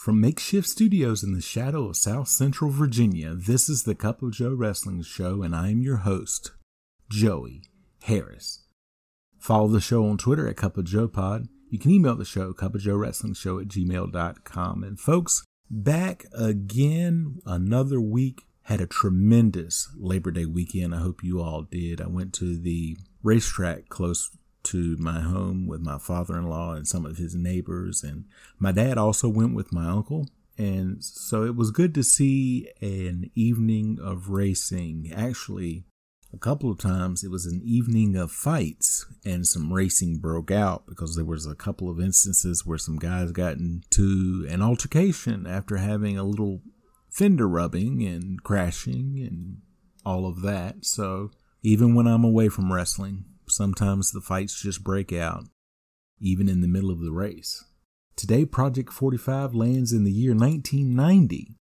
From makeshift studios in the shadow of South Central Virginia, this is the Cup of Joe Wrestling Show, and I am your host, Joey Harris. Follow the show on Twitter at Cup of Joe Pod. You can email the show, Cup of Joe Wrestling Show at gmail.com. And folks, back again, another week. Had a tremendous Labor Day weekend. I hope you all did. I went to the racetrack close to my home with my father-in-law and some of his neighbors and my dad also went with my uncle. And so it was good to see an evening of racing. Actually a couple of times it was an evening of fights and some racing broke out because there was a couple of instances where some guys got into an altercation after having a little fender rubbing and crashing and all of that. So even when i'm away from wrestling Sometimes the fights just break out, even in the middle of the race. Today, Project 45 lands in the year 1990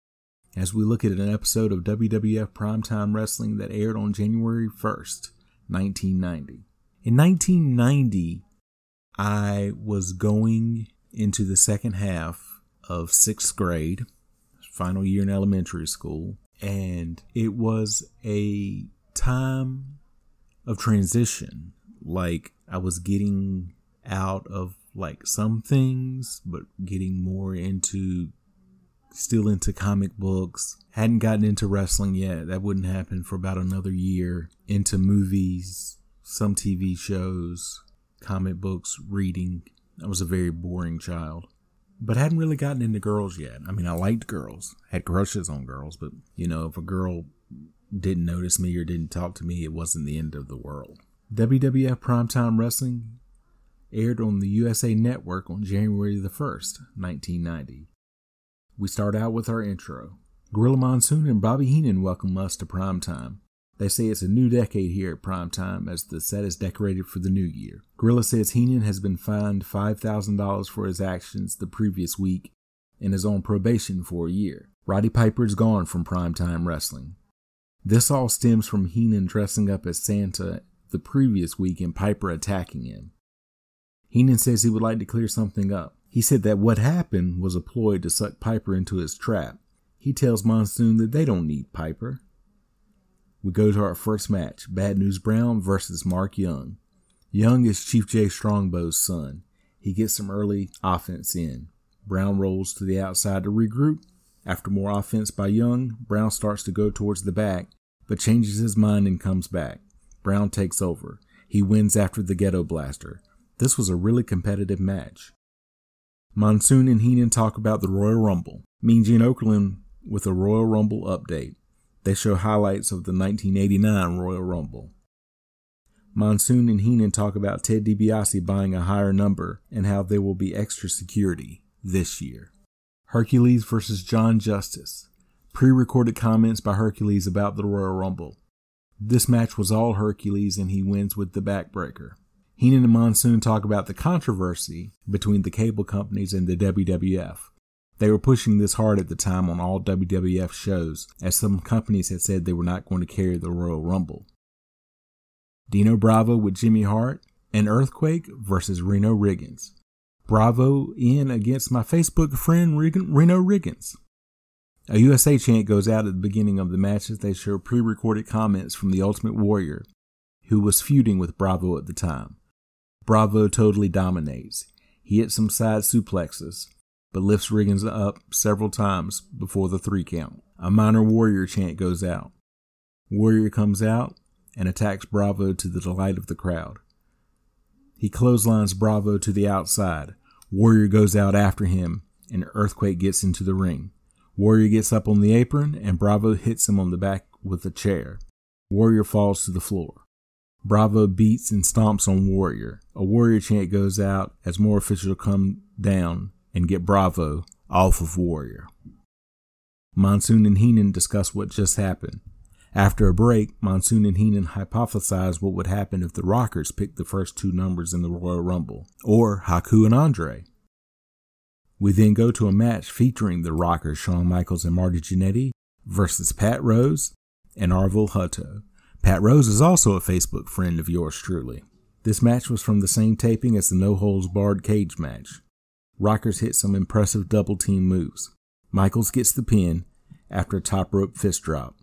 as we look at an episode of WWF Primetime Wrestling that aired on January 1st, 1990. In 1990, I was going into the second half of sixth grade, final year in elementary school, and it was a time of transition like I was getting out of like some things, but getting more into still into comic books. Hadn't gotten into wrestling yet. That wouldn't happen for about another year. Into movies, some TV shows, comic books, reading. I was a very boring child. But hadn't really gotten into girls yet. I mean, I liked girls, had crushes on girls, but you know, if a girl didn't notice me or didn't talk to me, it wasn't the end of the world. WWF Primetime Wrestling aired on the USA Network on January the 1st, 1990. We start out with our intro. Gorilla Monsoon and Bobby Heenan welcome us to Primetime. They say it's a new decade here at Primetime as the set is decorated for the new year. Gorilla says Heenan has been fined $5,000 for his actions the previous week and is on probation for a year. Roddy Piper is gone from Primetime Wrestling. This all stems from Heenan dressing up as Santa the previous week and Piper attacking him. Heenan says he would like to clear something up. He said that what happened was a ploy to suck Piper into his trap. He tells Monsoon that they don't need Piper. We go to our first match Bad News Brown versus Mark Young. Young is Chief Jay Strongbow's son. He gets some early offense in. Brown rolls to the outside to regroup. After more offense by Young, Brown starts to go towards the back, but changes his mind and comes back. Brown takes over. He wins after the Ghetto Blaster. This was a really competitive match. Monsoon and Heenan talk about the Royal Rumble. Mean Gene Okerlund with a Royal Rumble update. They show highlights of the 1989 Royal Rumble. Monsoon and Heenan talk about Ted DiBiase buying a higher number and how there will be extra security this year. Hercules versus John Justice. Pre recorded comments by Hercules about the Royal Rumble. This match was all Hercules and he wins with the backbreaker. Heenan and Monsoon talk about the controversy between the cable companies and the WWF. They were pushing this hard at the time on all WWF shows, as some companies had said they were not going to carry the Royal Rumble. Dino Bravo with Jimmy Hart and Earthquake versus Reno Riggins. Bravo in against my Facebook friend Reno Riggins. A USA chant goes out at the beginning of the match as they show pre recorded comments from the Ultimate Warrior, who was feuding with Bravo at the time. Bravo totally dominates. He hits some side suplexes, but lifts Riggins up several times before the three count. A minor Warrior chant goes out. Warrior comes out and attacks Bravo to the delight of the crowd. He clotheslines Bravo to the outside. Warrior goes out after him, and Earthquake gets into the ring. Warrior gets up on the apron, and Bravo hits him on the back with a chair. Warrior falls to the floor. Bravo beats and stomps on Warrior. A Warrior chant goes out as more officials come down and get Bravo off of Warrior. Monsoon and Heenan discuss what just happened. After a break, Monsoon and Heenan hypothesize what would happen if the Rockers picked the first two numbers in the Royal Rumble, or Haku and Andre. We then go to a match featuring the Rockers Shawn Michaels and Marty Jannetty versus Pat Rose and Arvel Hutto. Pat Rose is also a Facebook friend of yours truly. This match was from the same taping as the No Holds Barred cage match. Rockers hit some impressive double team moves. Michaels gets the pin after a top rope fist drop.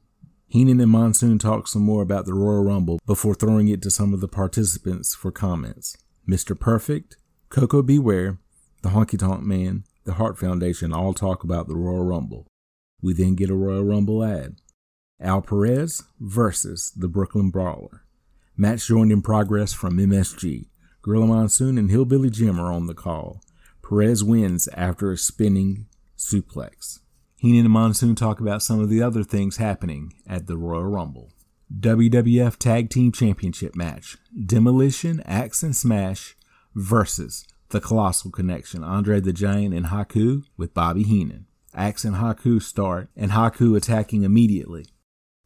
Heenan and Monsoon talk some more about the Royal Rumble before throwing it to some of the participants for comments. Mr. Perfect, Koko B. The Honky Tonk Man, the Hart Foundation all talk about the Royal Rumble. We then get a Royal Rumble ad. Al Perez versus the Brooklyn Brawler. Match joined in progress from MSG. Gorilla Monsoon and Hillbilly Jim are on the call. Perez wins after a spinning suplex. Heenan and Monsoon talk about some of the other things happening at the Royal Rumble. WWF Tag Team Championship match Demolition, Axe, and Smash versus The Colossal Connection, Andre the Giant and Haku with Bobby Heenan. Axe and Haku start, and Haku attacking immediately.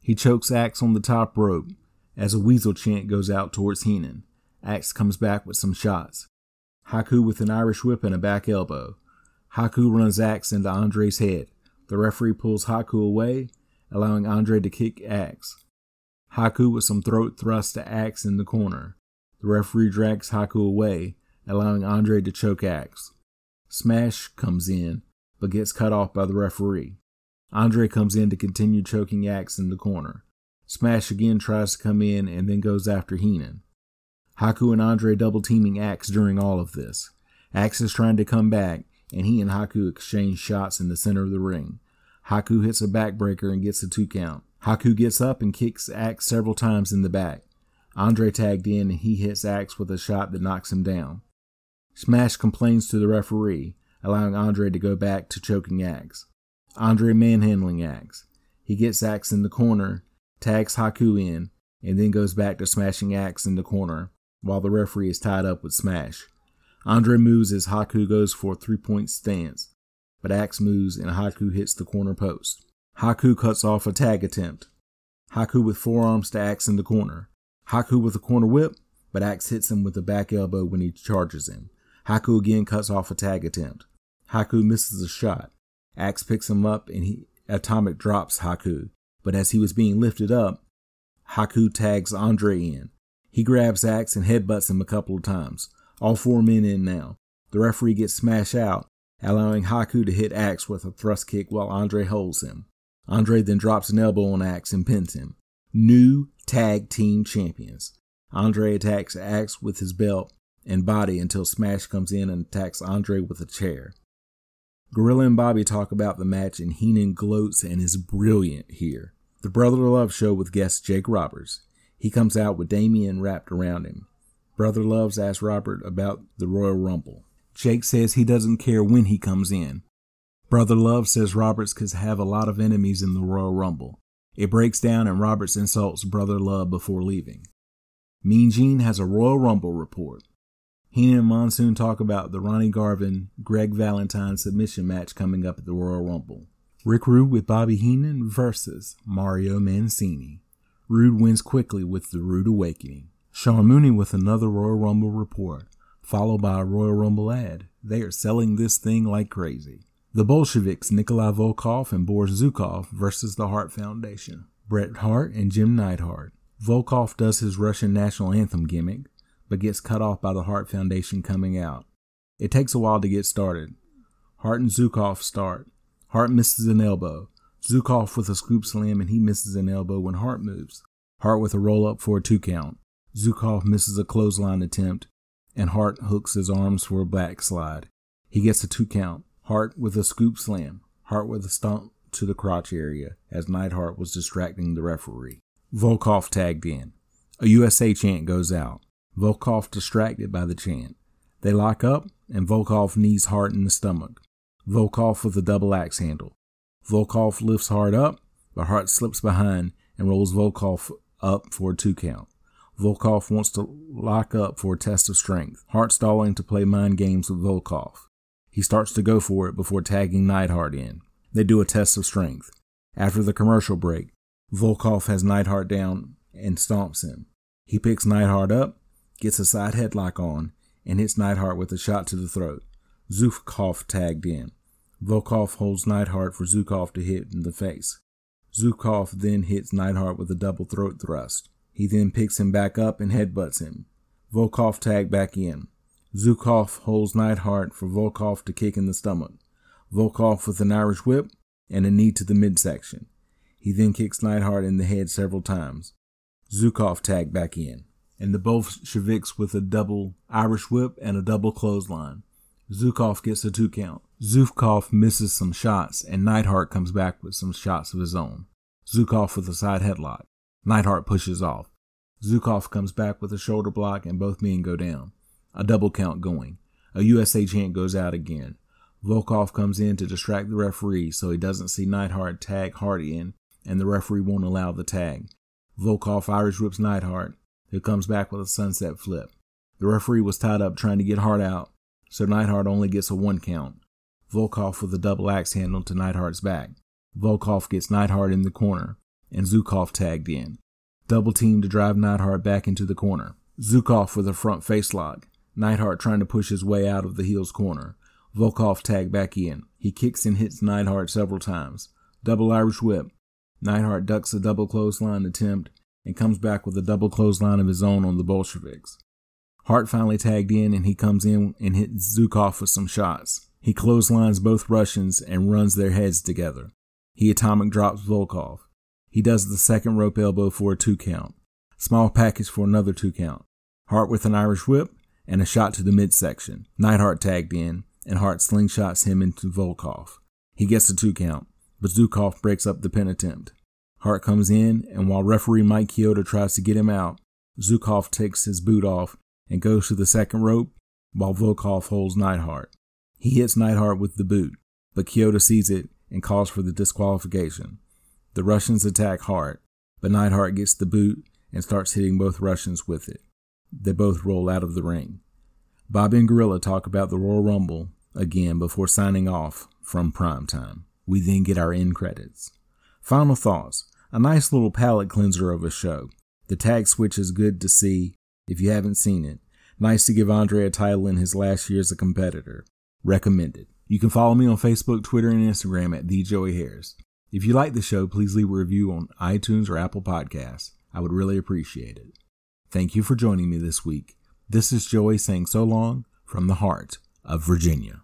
He chokes Axe on the top rope as a weasel chant goes out towards Heenan. Axe comes back with some shots. Haku with an Irish whip and a back elbow. Haku runs Axe into Andre's head. The referee pulls Haku away, allowing Andre to kick Axe. Haku with some throat thrust to Axe in the corner. The referee drags Haku away, allowing Andre to choke Axe. Smash comes in, but gets cut off by the referee. Andre comes in to continue choking Axe in the corner. Smash again tries to come in and then goes after Heenan. Haku and Andre double teaming Axe during all of this. Axe is trying to come back, and he and Haku exchange shots in the center of the ring. Haku hits a backbreaker and gets a two count. Haku gets up and kicks Axe several times in the back. Andre tagged in and he hits Axe with a shot that knocks him down. Smash complains to the referee, allowing Andre to go back to choking Axe. Andre manhandling Axe. He gets Axe in the corner, tags Haku in, and then goes back to smashing Axe in the corner while the referee is tied up with Smash. Andre moves as Haku goes for a three point stance, but Axe moves and Haku hits the corner post. Haku cuts off a tag attempt. Haku with forearms to Axe in the corner. Haku with a corner whip, but Axe hits him with a back elbow when he charges him. Haku again cuts off a tag attempt. Haku misses a shot. Axe picks him up and he atomic drops Haku, but as he was being lifted up, Haku tags Andre in. He grabs Axe and headbutts him a couple of times. All four men in now. The referee gets smashed out, allowing Haku to hit Axe with a thrust kick while Andre holds him. Andre then drops an elbow on Axe and pins him. New tag team champions. Andre attacks Axe with his belt and body until Smash comes in and attacks Andre with a chair. Gorilla and Bobby talk about the match, and Heenan gloats and is brilliant here. The Brother Love show with guest Jake Roberts. He comes out with Damien wrapped around him. Brother Loves asks Robert about the Royal Rumble. Jake says he doesn't care when he comes in. Brother Love says Roberts could have a lot of enemies in the Royal Rumble. It breaks down and Roberts insults Brother Love before leaving. Mean Gene has a Royal Rumble report. Heenan and Monsoon talk about the Ronnie Garvin Greg Valentine submission match coming up at the Royal Rumble. Rick Rude with Bobby Heenan versus Mario Mancini. Rude wins quickly with the Rude Awakening. Sean Mooney with another Royal Rumble report, followed by a Royal Rumble ad. They are selling this thing like crazy. The Bolsheviks, Nikolai Volkov and Boris Zhukov versus the Hart Foundation. Bret Hart and Jim Neidhart. Volkov does his Russian national anthem gimmick but gets cut off by the Hart Foundation coming out. It takes a while to get started. Hart and Zhukov start. Hart misses an elbow. Zhukov with a scoop slam and he misses an elbow when Hart moves. Hart with a roll up for a two count. Zhukov misses a clothesline attempt and Hart hooks his arms for a backslide. He gets a two count. Hart with a scoop slam. Hart with a stomp to the crotch area as Neidhart was distracting the referee. Volkov tagged in. A USA chant goes out. Volkov distracted by the chant. They lock up, and Volkov knees Hart in the stomach. Volkov with a double axe handle. Volkov lifts Hart up, but Hart slips behind and rolls Volkov up for a two count. Volkov wants to lock up for a test of strength. Hart stalling to play mind games with Volkov. He starts to go for it before tagging Neidhart in. They do a test of strength. After the commercial break, Volkov has Neidhart down and stomps him. He picks Neidhart up, gets a side headlock on, and hits Neidhart with a shot to the throat. Zhukov tagged in. Volkov holds Neidhart for Zhukov to hit in the face. Zhukov then hits Neidhart with a double throat thrust. He then picks him back up and headbutts him. Volkov tagged back in. Zhukov holds Neidhart for Volkov to kick in the stomach. Volkov with an Irish whip and a knee to the midsection. He then kicks Neidhart in the head several times. Zhukov tagged back in, and the Bolsheviks with a double Irish whip and a double clothesline. Zhukov gets a two count. Zhukov misses some shots, and Neidhart comes back with some shots of his own. Zhukov with a side headlock. Neidhart pushes off. Zhukov comes back with a shoulder block, and both men go down. A double count going. A USA chant goes out again. Volkov comes in to distract the referee so he doesn't see Neidhart tag Hardy in, and the referee won't allow the tag. Volkov Irish whips Neidhart, who comes back with a sunset flip. The referee was tied up trying to get Hart out, so Neidhart only gets a one count. Volkov with a double axe handle to Neidhart's back. Volkov gets Neidhart in the corner, and Zhukov tagged in. Double team to drive Neidhart back into the corner. Zhukov with a front face lock. Neidhart trying to push his way out of the heel's corner. Volkov tagged back in. He kicks and hits Neidhart several times. Double Irish whip. Neidhart ducks a double clothesline attempt and comes back with a double clothesline of his own on the Bolsheviks. Hart finally tagged in and he comes in and hits Zhukov with some shots. He clotheslines both Russians and runs their heads together. He atomic drops Volkov. He does the second rope elbow for a two count. Small package for another two count. Hart with an Irish whip and a shot to the midsection. Neidhart tagged in and Hart slingshots him into Volkov. He gets a two count, but Zhukov breaks up the pin attempt. Hart comes in, and while referee Mike Chioda tries to get him out, Zhukov takes his boot off and goes to the second rope while Volkov holds Neidhart. He hits Neidhart with the boot, but Chioda sees it and calls for the disqualification. The Russians attack Hart, but Neidhart gets the boot and starts hitting both Russians with it. They both roll out of the ring. Bobby and Gorilla talk about the Royal Rumble again before signing off from primetime. We then get our end credits. Final thoughts. A nice little palate cleanser of a show. The tag switch is good to see if you haven't seen it. Nice to give Andre a title in his last year as a competitor. Recommended. You can follow me on Facebook, Twitter, and Instagram at the Joey. If you like the show, please leave a review on iTunes or Apple Podcasts. I would really appreciate it. Thank you for joining me this week. This is Joey saying so long from the heart of Virginia.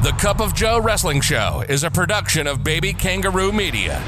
The Cup of Joe Wrestling Show is a production of Baby Kangaroo Media.